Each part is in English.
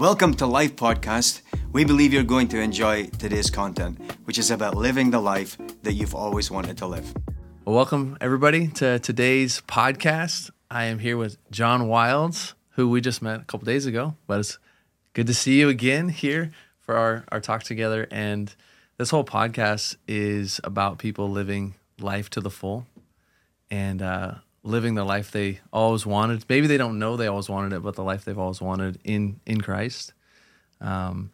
Welcome to Life Podcast. We believe you're going to enjoy today's content, which is about living the life that you've always wanted to live. Well, welcome everybody to today's podcast. I am here with John Wilds, who we just met a couple days ago, but it's good to see you again here for our, our talk together. And this whole podcast is about people living life to the full and uh, living the life they always wanted. Maybe they don't know they always wanted it, but the life they've always wanted in in Christ. Um,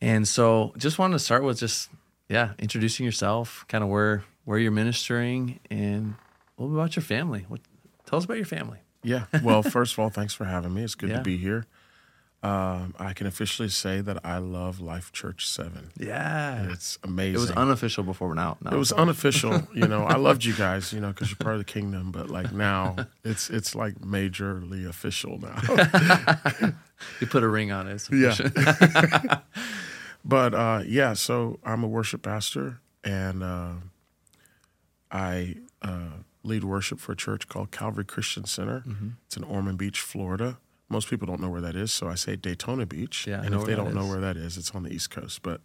and so, just wanted to start with just yeah, introducing yourself, kind of where where you're ministering, and a little bit about your family. What, tell us about your family. Yeah. Well, first of all, thanks for having me. It's good Yeah. to be here. Um, I can officially say that I love Life Church Seven. Yeah, It's amazing. it was unofficial before now. now It was unofficial, you know. I loved you guys, you know, because you're part of the kingdom. But like now, it's it's like majorly official now. you put a ring on it. Yeah. But uh, yeah, so I'm a worship pastor, and uh, I uh, lead worship for a church called Calvary Christian Center. Mm-hmm. It's in Ormond Beach, Florida. Most people don't know where that is, so I say Daytona Beach. Yeah, and if they don't know where that is, it's on the East Coast. But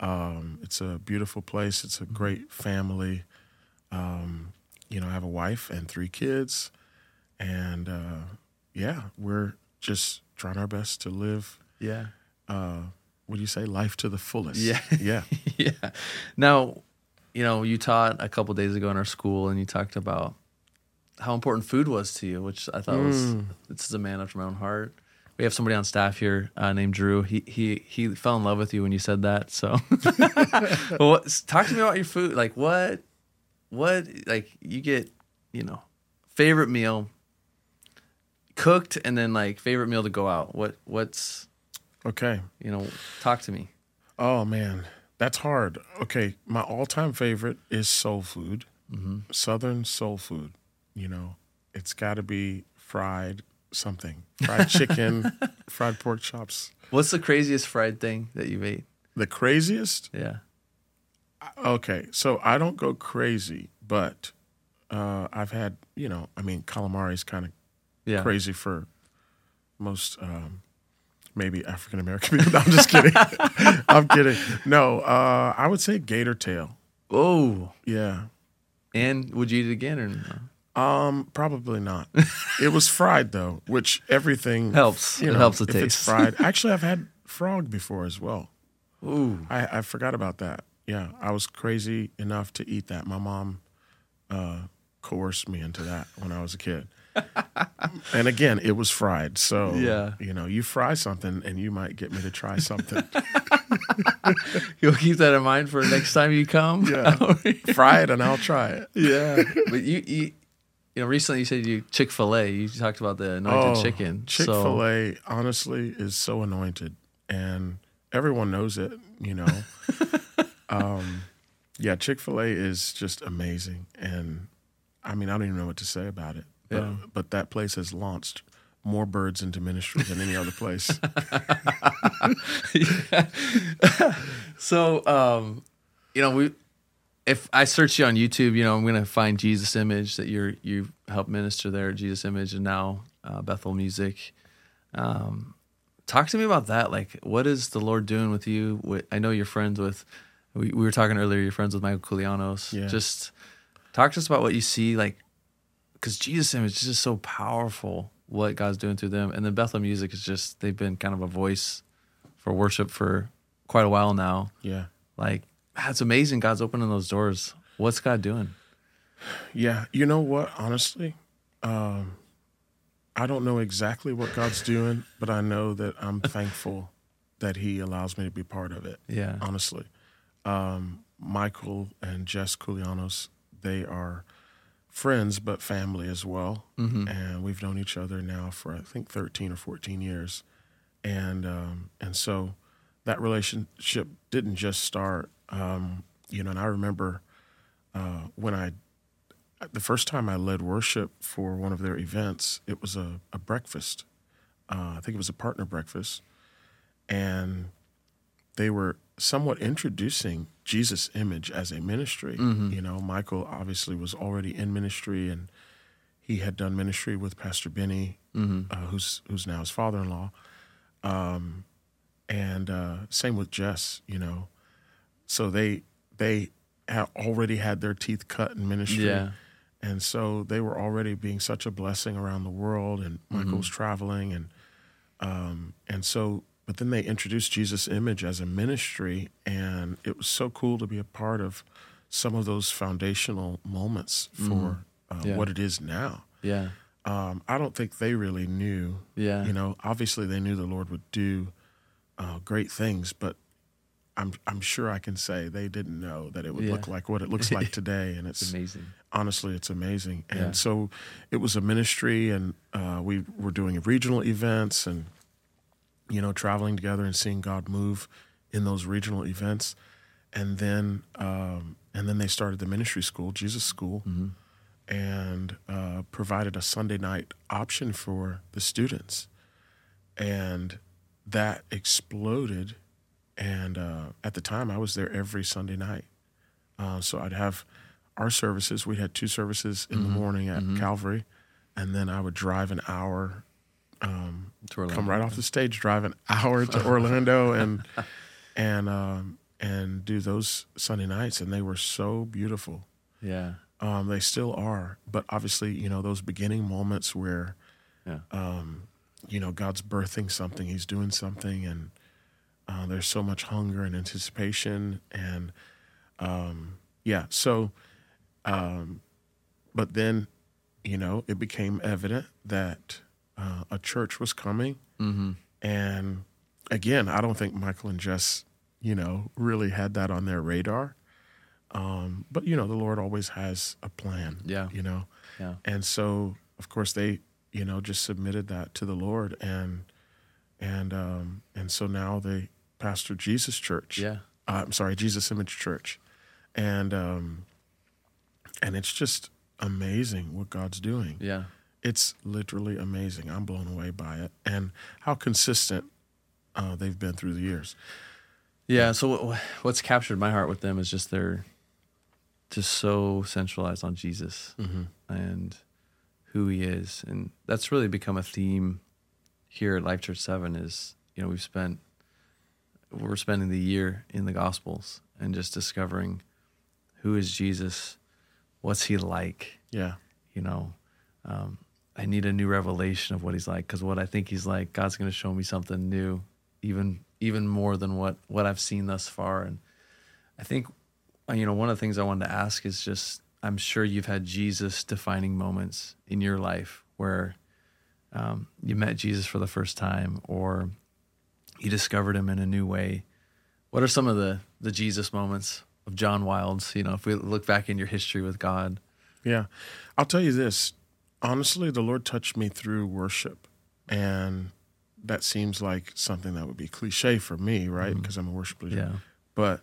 um, it's a beautiful place. It's a Mm-hmm. great family. Um, you know, I have a wife and three kids, and uh, yeah, we're just trying our best to live yeah. uh, what do you say, life to the fullest. Yeah. yeah, yeah. Now, you know, you taught a couple days ago in our school, and you talked about how important food was to you, which I thought was this is a man after my own heart. We have somebody on staff here uh, named Drew. He he he fell in love with you when you said that. So, well, talk to me about your food. Like what, what like you get, you know, favorite meal cooked, and then like favorite meal to go out. What what's Okay. you know, talk to me. Oh man, that's hard. Okay, my all-time favorite is soul food, Mm-hmm. Southern soul food. You know, it's got to be fried something, fried chicken, fried pork chops. What's the craziest fried thing that you've ate? The craziest. Yeah. Okay, so I don't go crazy, but uh, I've had, you know, I mean, calamari is kind of Yeah. crazy for most um, maybe African American people. No, I'm just kidding. I'm kidding. No, uh, I would say gator tail. Oh. Yeah. And would you eat it again or no? Um, probably not. it was fried though, which everything Helps. It helps the if It's taste. fried. Actually, I've had frog before as well. Ooh. I, I forgot about that. Yeah, I was crazy enough to eat that. My mom uh, coerced me into that when I was a kid. and again, it was fried. So Yeah. you know, you fry something, and you might get me to try something. You'll keep that in mind for next time you come. Yeah. fry it, and I'll try it. yeah. But you, you, you know, recently you said you Chick Fil A. You talked about the anointed chicken. Oh, Chick So- Fil A, honestly, is so anointed, and everyone knows it. You know, um, yeah, Chick Fil A is just amazing, and I mean, I don't even know what to say about it. But, Yeah. but that place has launched more birds into ministry than any other place. So, um, you know, we if I search you on YouTube, you know, I'm gonna find Jesus Image that you're you helped minister there, Jesus Image, and now uh, Bethel Music. Um, talk to me about that. Like, what is the Lord doing with you? I know you're friends with. We, we were talking earlier. You're friends with Michael Koulianos. Yeah. Just talk to us about what you see, like, because Jesus Image is just so powerful. What God's doing through them, and then Bethel Music is just they've been kind of a voice for worship for quite a while now. yeah, Like, that's amazing. God's opening those doors. What's God doing? yeah. You know what? Honestly, um, I don't know exactly what God's doing, but I know that I'm thankful that He allows me to be part of it. Yeah. honestly. Um, Michael and Jess Koulianos, they are friends but family as well, and we've known each other now for I think thirteen or fourteen years, and um, and so that relationship didn't just start, um, you know. And I remember uh, when I the first time I led worship for one of their events, it was a, a breakfast. Uh, I think it was a partner breakfast, and they were somewhat introducing Jesus Image as a ministry. You know, Michael obviously was already in ministry, and he had done ministry with Pastor Benny, uh, who's who's now his father-in-law. Um, and uh, same with Jess. You know, so they they had already had their teeth cut in ministry. Yeah. And so they were already being such a blessing around the world, and Michael was traveling, and um, and so, but then they introduced Jesus Image as a ministry, and it was so cool to be a part of some of those foundational moments for uh, Yeah. what it is now. Yeah. Um, I don't think they really knew. Yeah. You know, obviously they knew the Lord would do uh, great things, but I'm I'm sure I can say they didn't know that it would Yeah. look like what it looks like today, and it's It's amazing. honestly it's amazing and Yeah. so it was a ministry and uh, we were doing regional events and you know traveling together and seeing god move in those regional events and then um, and then they started the ministry school jesus school and uh, provided a sunday night option for the students and that exploded and uh, at the time i was there every sunday night uh, so I'd have our services. We had two services in the morning at Calvary, and then I would drive an hour, um, To Orlando. come right off the stage, drive an hour to Orlando, and and um, and do those Sunday nights, and they were so beautiful. Yeah. Um, they still are, but obviously, you know, those beginning moments where Yeah. um, you know God's birthing something, He's doing something, and uh, there's so much hunger and anticipation, and um, yeah. So, um, but then, you know, it became evident that uh, a church was coming, mm-hmm. and again, I don't think Michael and Jess, you know, really had that on their radar. Um, but you know, the Lord always has a plan. Yeah. You know, Yeah. and so of course they you know just submitted that to the lord and and um and so now they pastor jesus church Yeah. uh, i'm sorry jesus image church and um and it's just amazing what god's doing Yeah. it's literally amazing i'm blown away by it and how consistent uh, they've been through the years Yeah. So what, what's captured my heart with them is just they're just so centralized on Jesus and who he is. And that's really become a theme here at Life Church 7 is, you know, we've spent, we're spending the year in the Gospels and just discovering who is Jesus, what's he like, yeah. You know um, i need a new revelation of what he's like because what i think he's like god's going to show me something new even even more than what what i've seen thus far. And i think uh, you know one of the things i wanted to ask is just i'm sure you've had jesus defining moments in your life where um, you met jesus for the first time or you discovered him in a new way what are some of the the jesus moments of john wilds you know if we look back in your history with god Yeah. I'll tell you this. Honestly, the Lord touched me through worship. And that seems like something that would be cliche for me, right? Because I'm a worship leader. Yeah. But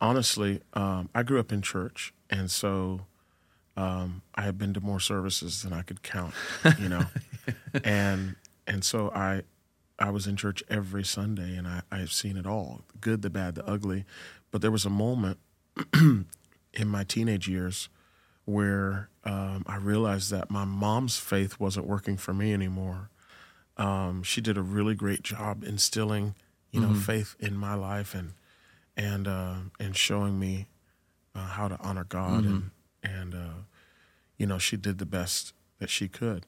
honestly, um, I grew up in church. And so um, I had been to more services than I could count, you know? and and so I I was in church every Sunday and I, I've seen it all the good, the bad, the ugly. But there was a moment in my teenage years where um, I realized that my mom's faith wasn't working for me anymore. Um, she did a really great job instilling, you know, faith in my life and and uh, and showing me uh, how to honor God and and uh, you know she did the best that she could.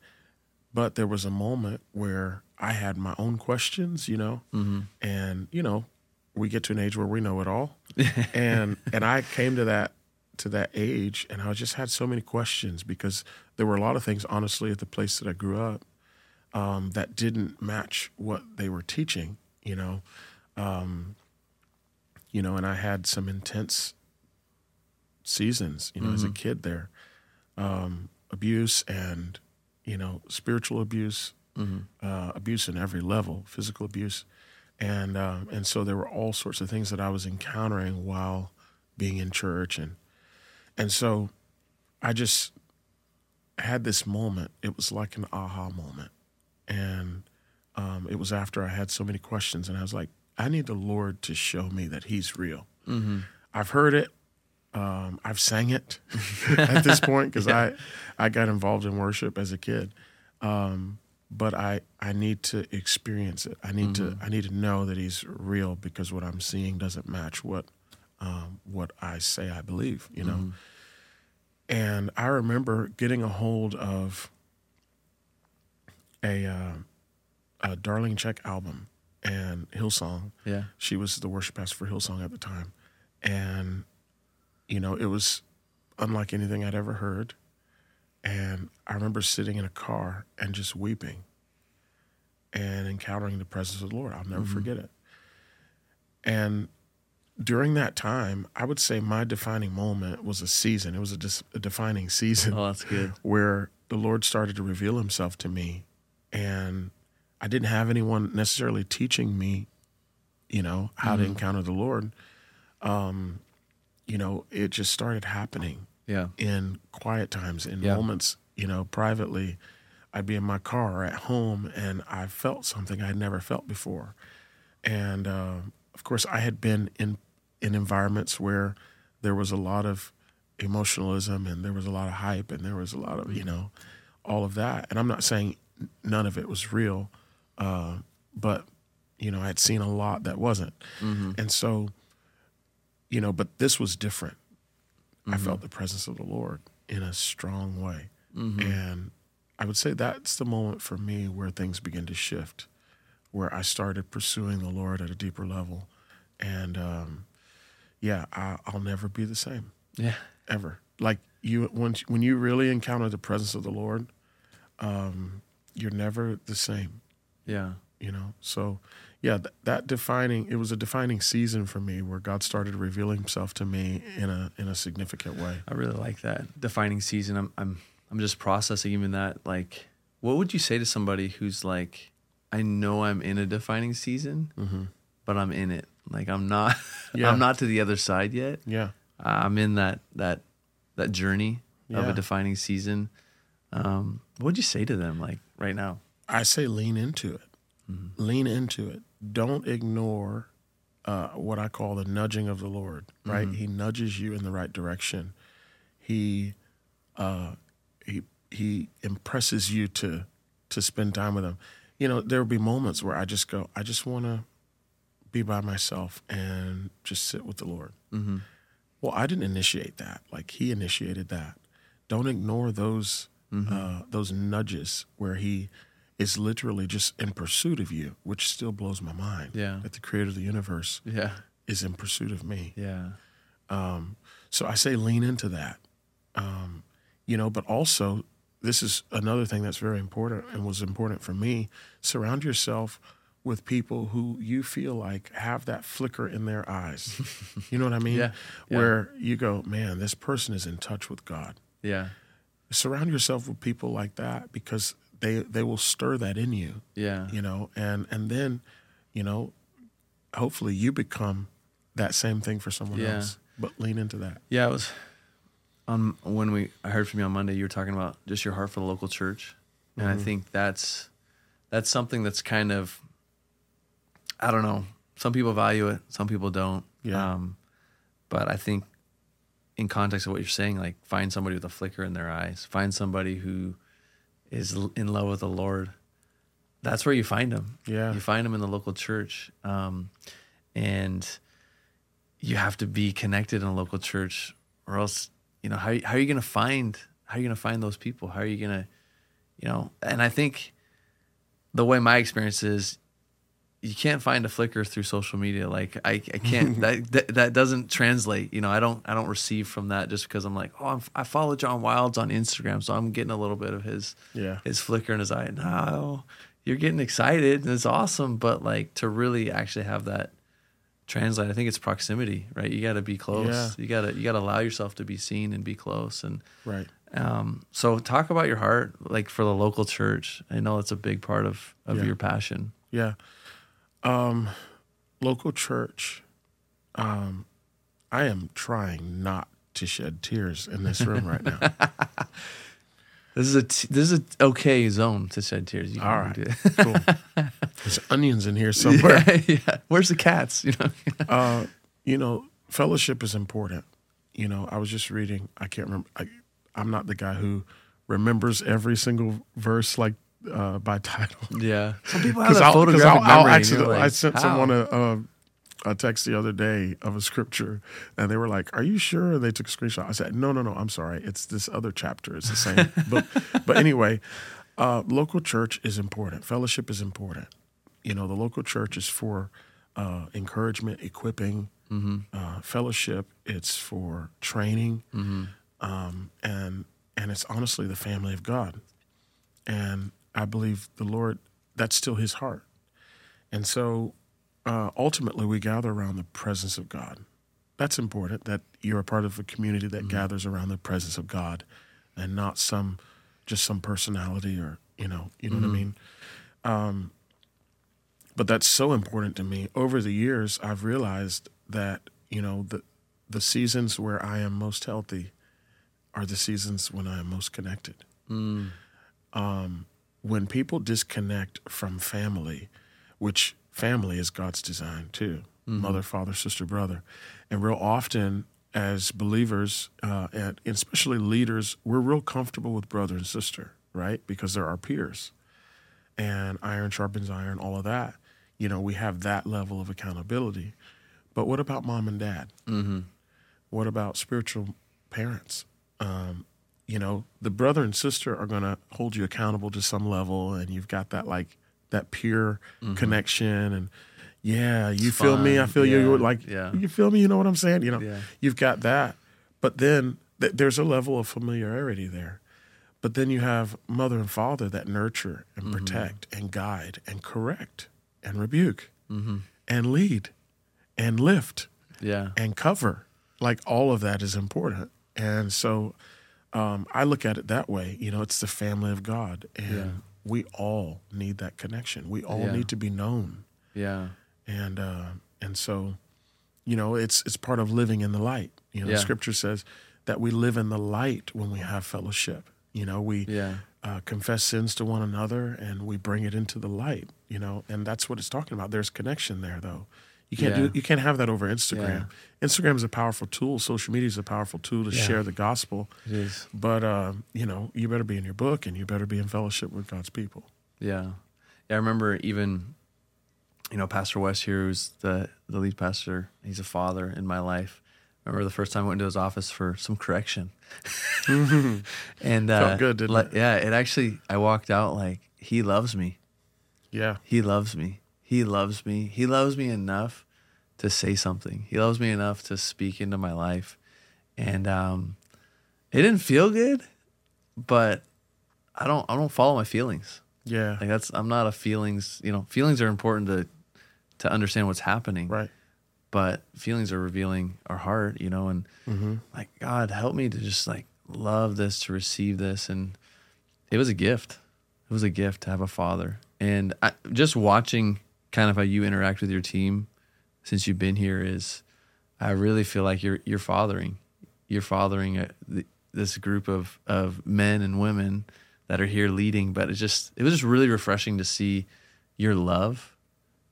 But there was a moment where I had my own questions, you know, and you know, we get to an age where we know it all, and and I came to that to that age, and I just had so many questions because there were a lot of things, honestly, at the place that I grew up um, that didn't match what they were teaching, you know, um, you know, and I had some intense seasons, you know, as a kid there, um, abuse and you know spiritual abuse, uh, abuse in every level, physical abuse, and um, and so there were all sorts of things that I was encountering while being in church, and and so I just had this moment. It was like an aha moment, and um, it was after I had so many questions, and I was like, I need the Lord to show me that He's real. I've heard it. Um, I've sang it at this point because I I got involved in worship as a kid, um, but I I need to experience it. I need Mm-hmm. to I need to know that He's real because what I'm seeing doesn't match what um, what I say I believe. You know. Mm-hmm. And I remember getting a hold of a uh, a Darlene Zschech album and Hillsong. Yeah. She was the worship pastor for Hillsong at the time, and you know it was unlike anything I'd ever heard. And I remember sitting in a car and just weeping and encountering the presence of the Lord. I'll never forget it. And during that time, I would say my defining moment was a season. It was a, dis- a defining season Oh, that's good. where the Lord started to reveal himself to me. And I didn't have anyone necessarily teaching me, you know, how to encounter the Lord. Um, you know, it just started happening Yeah. in quiet times, in Yeah. moments, you know, privately. I'd be in my car or at home and I felt something I'd never felt before. And uh, of course, I had been in, in environments where there was a lot of emotionalism and there was a lot of hype and there was a lot of, you know, all of that. And I'm not saying none of it was real, uh, but, you know, I'd seen a lot that wasn't. And so, you know, but this was different. I felt the presence of the Lord in a strong way. And I would say that's the moment for me where things begin to shift, where I started pursuing the Lord at a deeper level. And um, yeah, I, I'll never be the same Yeah. ever. Like you, when when you really encounter the presence of the Lord, um, you're never the same. Yeah. You know. So yeah, th- that defining it was a defining season for me where God started revealing Himself to me in a in a significant way. I really like that defining season. I'm I'm I'm just processing even that. Like, what would you say to somebody who's like, I know I'm in a defining season, mm-hmm. but I'm in it. Like I'm not. Yeah. I'm not to the other side yet. Yeah. Uh, I'm in that that that journey of a defining season. Um, what would you say to them like right now? I say lean into it. Mm-hmm. Lean into it. Don't ignore uh, what I call the nudging of the Lord. Right? He nudges you in the right direction. He uh, he he impresses you to to spend time with him. You know, there will be moments where I just go, I just want to be by myself and just sit with the Lord. Mm-hmm. Well, I didn't initiate that. Like He initiated that. Don't ignore those uh, those nudges where He is literally just in pursuit of you, which still blows my mind. Yeah. that the Creator of the universe Yeah. is in pursuit of me. Yeah. Um, so I say lean into that. Um, you know, but also this is another thing that's very important and was important for me. Surround yourself with people who you feel like have that flicker in their eyes. you know what I mean? Yeah, yeah. Where you go, man, this person is in touch with God. Yeah. Surround yourself with people like that because they they will stir that in you Yeah. you know and and then you know hopefully you become that same thing for someone Yeah. else but lean into that Yeah, it was um when we I heard from you on Monday. You were talking about just your heart for the local church, and I think that's that's something that's kind of I don't know. Some people value it, some people don't. Yeah. Um, but I think in context of what you're saying, like find somebody with a flicker in their eyes, find somebody who is in love with the Lord. That's where you find them. Yeah. you find them in the local church, um, and you have to be connected in a local church, or else you know how how are you going to find how are you going to find those people? How are you going to, you know? And I think the way my experience is, you can't find a flicker through social media. Like I, I can't that, that that doesn't translate. You know, I don't I don't receive from that just because I'm like, oh, I'm, I follow John Wilds on Instagram, so I'm getting a little bit of his Yeah. his flicker in his eye. No, you're getting excited and it's awesome, but like to really actually have that translate, I think it's proximity, right? You got to be close. Yeah. You got to you got to allow yourself to be seen and be close. And right um, so, talk about your heart, like for the local church. I know it's a big part of of Yeah. your passion. yeah um local church um i am trying not to shed tears in this room right now This is a t- this is a okay zone to shed tears. You all right do it. cool there's onions in here somewhere yeah, yeah. Where's the cats? You know. uh, you know, fellowship is important. You know, I was just reading. I can't remember. I, I'm not the guy who remembers every single verse like uh, by title. Yeah. Some people have that I'll, 'cause photographic I'll- I'll memory. accident- like, I sent how? someone a, a a text the other day of a scripture, and they were like, "Are you sure?" And they took a screenshot. I said, "No, no, no. I'm sorry. It's this other chapter. It's the same book." But anyway, uh, local church is important. Fellowship is important. You know, the local church is for uh, encouragement, equipping, uh, fellowship. It's for training, um, and and it's honestly the family of God. And I believe the Lord. That's still His heart. And so uh, ultimately, we gather around the presence of God. That's important that you're a part of a community that gathers around the presence of God and not some just some personality or, you know, you know what I mean? Um, but that's so important to me. Over the years, I've realized that, you know, the, the seasons where I am most healthy are the seasons when I am most connected when people disconnect from family, which family is God's design too mother, father, sister, brother. And real often, as believers, uh, and especially leaders, we're real comfortable with brother and sister, right? Because they're our peers. And iron sharpens iron, all of that. You know, we have that level of accountability. But what about mom and dad? Mm-hmm. What about spiritual parents? Um, you know, the brother and sister are going to hold you accountable to some level, and you've got that like that peer mm-hmm. connection, and yeah, you feel me, I feel you. Yeah, You're like, yeah. you feel me. You know what I'm saying? You know, Yeah. you've got that, but then th- there's a level of familiarity there. But then you have mother and father that nurture and mm-hmm. protect and guide and correct and rebuke mm-hmm. and lead and lift Yeah. and cover. Like all of that is important. And so um, I look at it that way. You know, it's the family of God. And Yeah. we all need that connection. We all Yeah. need to be known. Yeah. And uh, and so, you know, it's it's part of living in the light. You know, Yeah. scripture says that we live in the light when we have fellowship. You know, we Yeah. uh, confess sins to one another and we bring it into the light, you know, and that's what it's talking about. There's connection there, though. You can't Yeah. do you can't have that over Instagram. Instagram is a powerful tool. Social media is a powerful tool to Yeah. share the gospel. It is. But uh, you know, you better be in your book and you better be in fellowship with God's people. Yeah. Yeah. I remember even, you know, Pastor West here, who's the, the lead pastor, he's a father in my life. I remember the first time I went into his office for some correction. and uh, Felt good, didn't like- it? Yeah. It actually, I walked out like, he loves me. Yeah. He loves me. He loves me. He loves me enough to say something. He loves me enough to speak into my life. And um, it didn't feel good, but I don't I don't follow my feelings. Yeah. Like that's I'm not a feelings, you know, feelings are important to to understand what's happening. Right. But feelings are revealing our heart, you know, and like God help me to just like love this, to receive this and it was a gift. It was a gift to have a father. And I, just watching kind of how you interact with your team since you've been here is I really feel like you're you're fathering. You're fathering a, th- this group of of men and women that are here leading, but it just it was just really refreshing to see your love,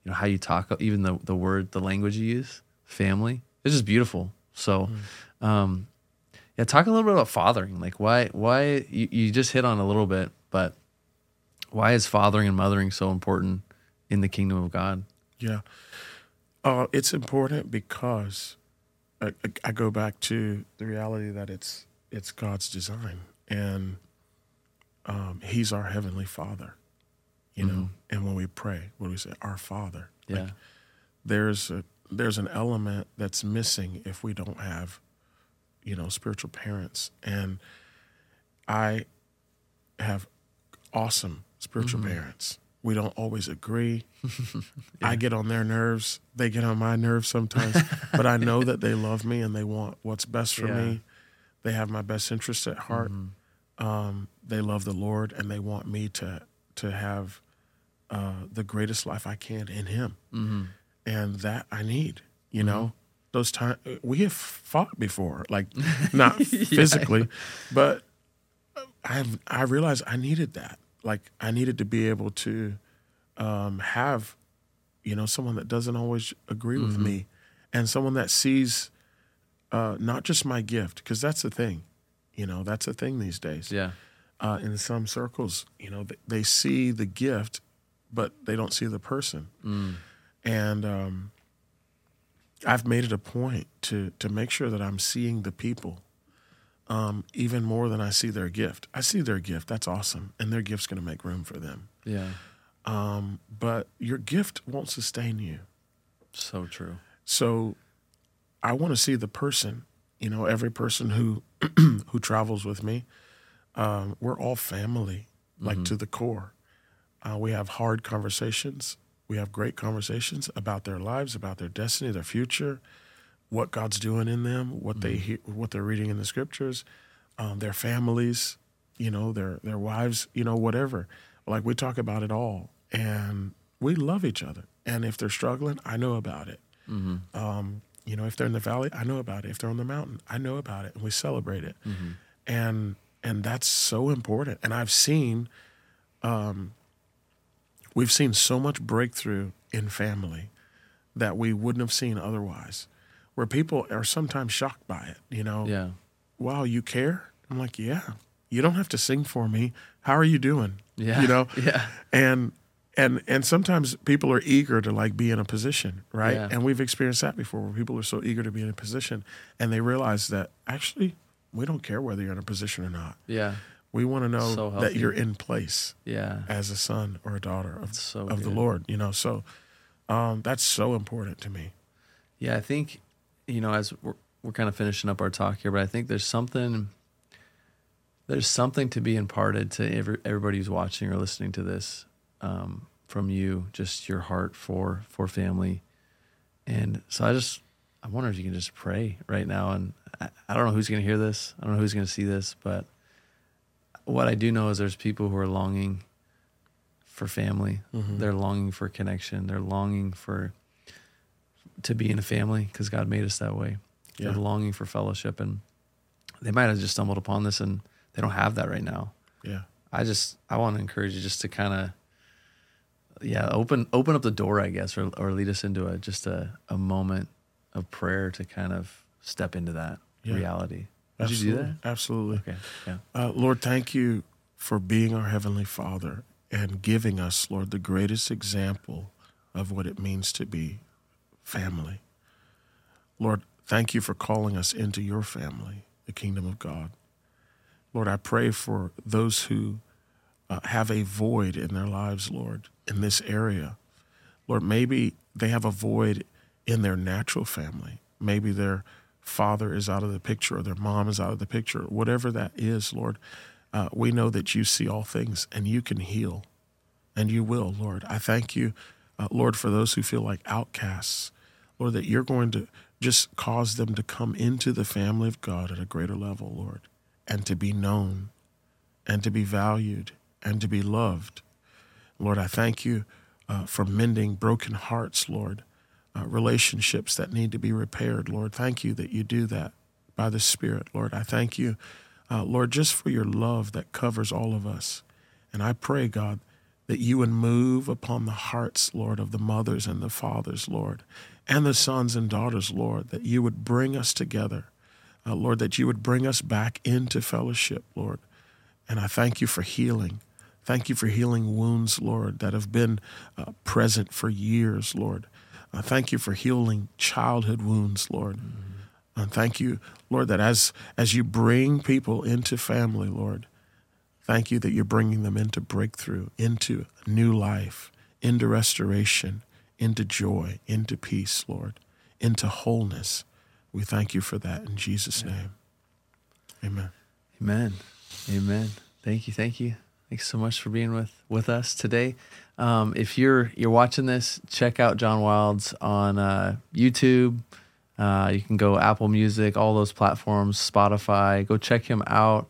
you know, how you talk, even the the word, the language you use, family. It's just beautiful. So, um, yeah, talk a little bit about fathering. Like why why you, you just hit on a little bit, but why is fathering and mothering so important in the kingdom of God? Yeah. Uh, it's important because I, I- go back to the reality that it's it's God's design and um, He's our heavenly Father, you know. And when we pray, what do we say? Our Father. Like, Yeah. there's a there's an element that's missing if we don't have, you know, spiritual parents. And I have awesome spiritual parents. We don't always agree. I get on their nerves. They get on my nerves sometimes. but I know that they love me and they want what's best for Yeah. me. They have my best interest at heart. Um, they love the Lord and they want me to to have uh, the greatest life I can in Him, and that I need. You know, those times we have fought before, like not physically, but I I realized I needed that. Like I needed to be able to um, have, you know, someone that doesn't always agree with me, and someone that sees uh, not just my gift, because that's the thing, you know, that's the thing these days. Yeah. uh, in some circles, you know, they, they see the gift, but they don't see the person. And um, I've made it a point to to make sure that I'm seeing the people um, even more than I see their gift. I see their gift. That's awesome, and their gift's going to make room for them. Yeah. Um, but your gift won't sustain you. So true. So I want to see the person. You know, every person who who travels with me, um, we're all family, like to the core. Uh, we have hard conversations. We have great conversations about their lives, about their destiny, their future, what God's doing in them, what they hear, what they're reading in the scriptures, um, their families, you know, their their wives, you know, whatever. Like we talk about it all, and we love each other. And if they're struggling, I know about it. Um, you know, if they're in the valley, I know about it. If they're on the mountain, I know about it, and we celebrate it. And and that's so important. And I've seen, um, we've seen so much breakthrough in family that we wouldn't have seen otherwise. Where people are sometimes shocked by it. You know, Yeah. wow, you care? I'm like, yeah. You don't have to sing for me. How are you doing? Yeah. You know? Yeah. And and and sometimes people are eager to like be in a position, right? Yeah. And we've experienced that before where people are so eager to be in a position and they realize that actually we don't care whether you're in a position or not. Yeah. We want to know So that you're in place Yeah. as a son or a daughter of, so of the. Lord, you know. So um, that's so important to me. Yeah, I think, you know, as we're, we're kind of finishing up our talk here, but I think there's something, there's something to be imparted to every, everybody who's watching or listening to this um, from you, just your heart for for family. And so I just, I wonder if you can just pray right now. And I, I don't know who's going to hear this. I don't know who's going to see this, but what I do know is there's people who are longing for family. They're longing for connection. They're longing for to be in a family because God made us that way. Yeah. They're longing for fellowship, and they might have just stumbled upon this, and they don't have that right now. Yeah. I just I want to encourage you just to kind of yeah open open up the door I guess or or lead us into a just a, a moment of prayer to kind of step into that Yeah. reality. Would Absolutely. you do that? Absolutely. Okay. Yeah. Uh, Lord, thank you for being our Heavenly Father and giving us, Lord, the greatest example of what it means to be family. Lord, thank you for calling us into your family, the kingdom of God. Lord, I pray for those who uh, have a void in their lives, Lord, in this area. Lord, maybe they have a void in their natural family. Maybe their father is out of the picture or their mom is out of the picture, whatever that is, Lord. Uh, we know that you see all things and you can heal, and you will, Lord. I thank you, uh, Lord, for those who feel like outcasts, Lord, that you're going to just cause them to come into the family of God at a greater level, Lord, and to be known and to be valued and to be loved. Lord, I thank you uh, for mending broken hearts, Lord, uh, relationships that need to be repaired, Lord. Thank you that you do that by the Spirit, Lord. I thank you, uh, Lord, just for your love that covers all of us. And I pray, God, that you would move upon the hearts, Lord, of the mothers and the fathers, Lord, and the sons and daughters, Lord, that you would bring us together. Uh, Lord, that you would bring us back into fellowship, Lord. And I thank you for healing. Thank you for healing wounds, Lord, that have been uh, present for years, Lord. Uh, thank you for healing childhood wounds, Lord. And thank you, Lord, that as as you bring people into family, Lord, thank you that you're bringing them into breakthrough, into new life, into restoration, into joy, into peace, Lord, into wholeness. We thank you for that in Jesus' name. Amen. Amen. Amen. Thank you. Thank you. Thanks so much for being with with us today. Um, if you're you're watching this, check out John Wilds on uh, YouTube. Uh, you can go Apple Music, all those platforms, Spotify. Go check him out.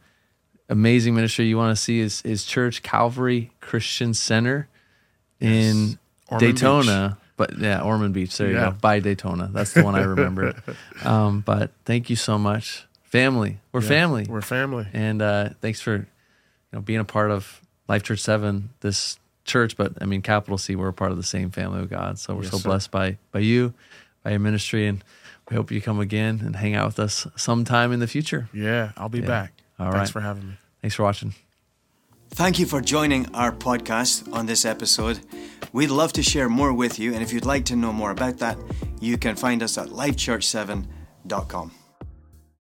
Amazing ministry. You want to see is his church, Calvary Christian Center, in Ormond Daytona. But yeah, Ormond Beach. There you Yeah. go. By Daytona. That's the one I remember. um, but thank you so much, family. We're Yeah, family. We're family. And uh, thanks for you know being a part of Life Church Seven, this church. But I mean, capital C, we're a part of the same family of God. So we're Yes, so sir. blessed by by you, by your ministry, and we hope you come again and hang out with us sometime in the future. Yeah, I'll be Yeah. back. All Thanks right. for having me. Thanks for watching. Thank you for joining our podcast on this episode. We'd love to share more with you, and if you'd like to know more about that, you can find us at lifechurch7.com.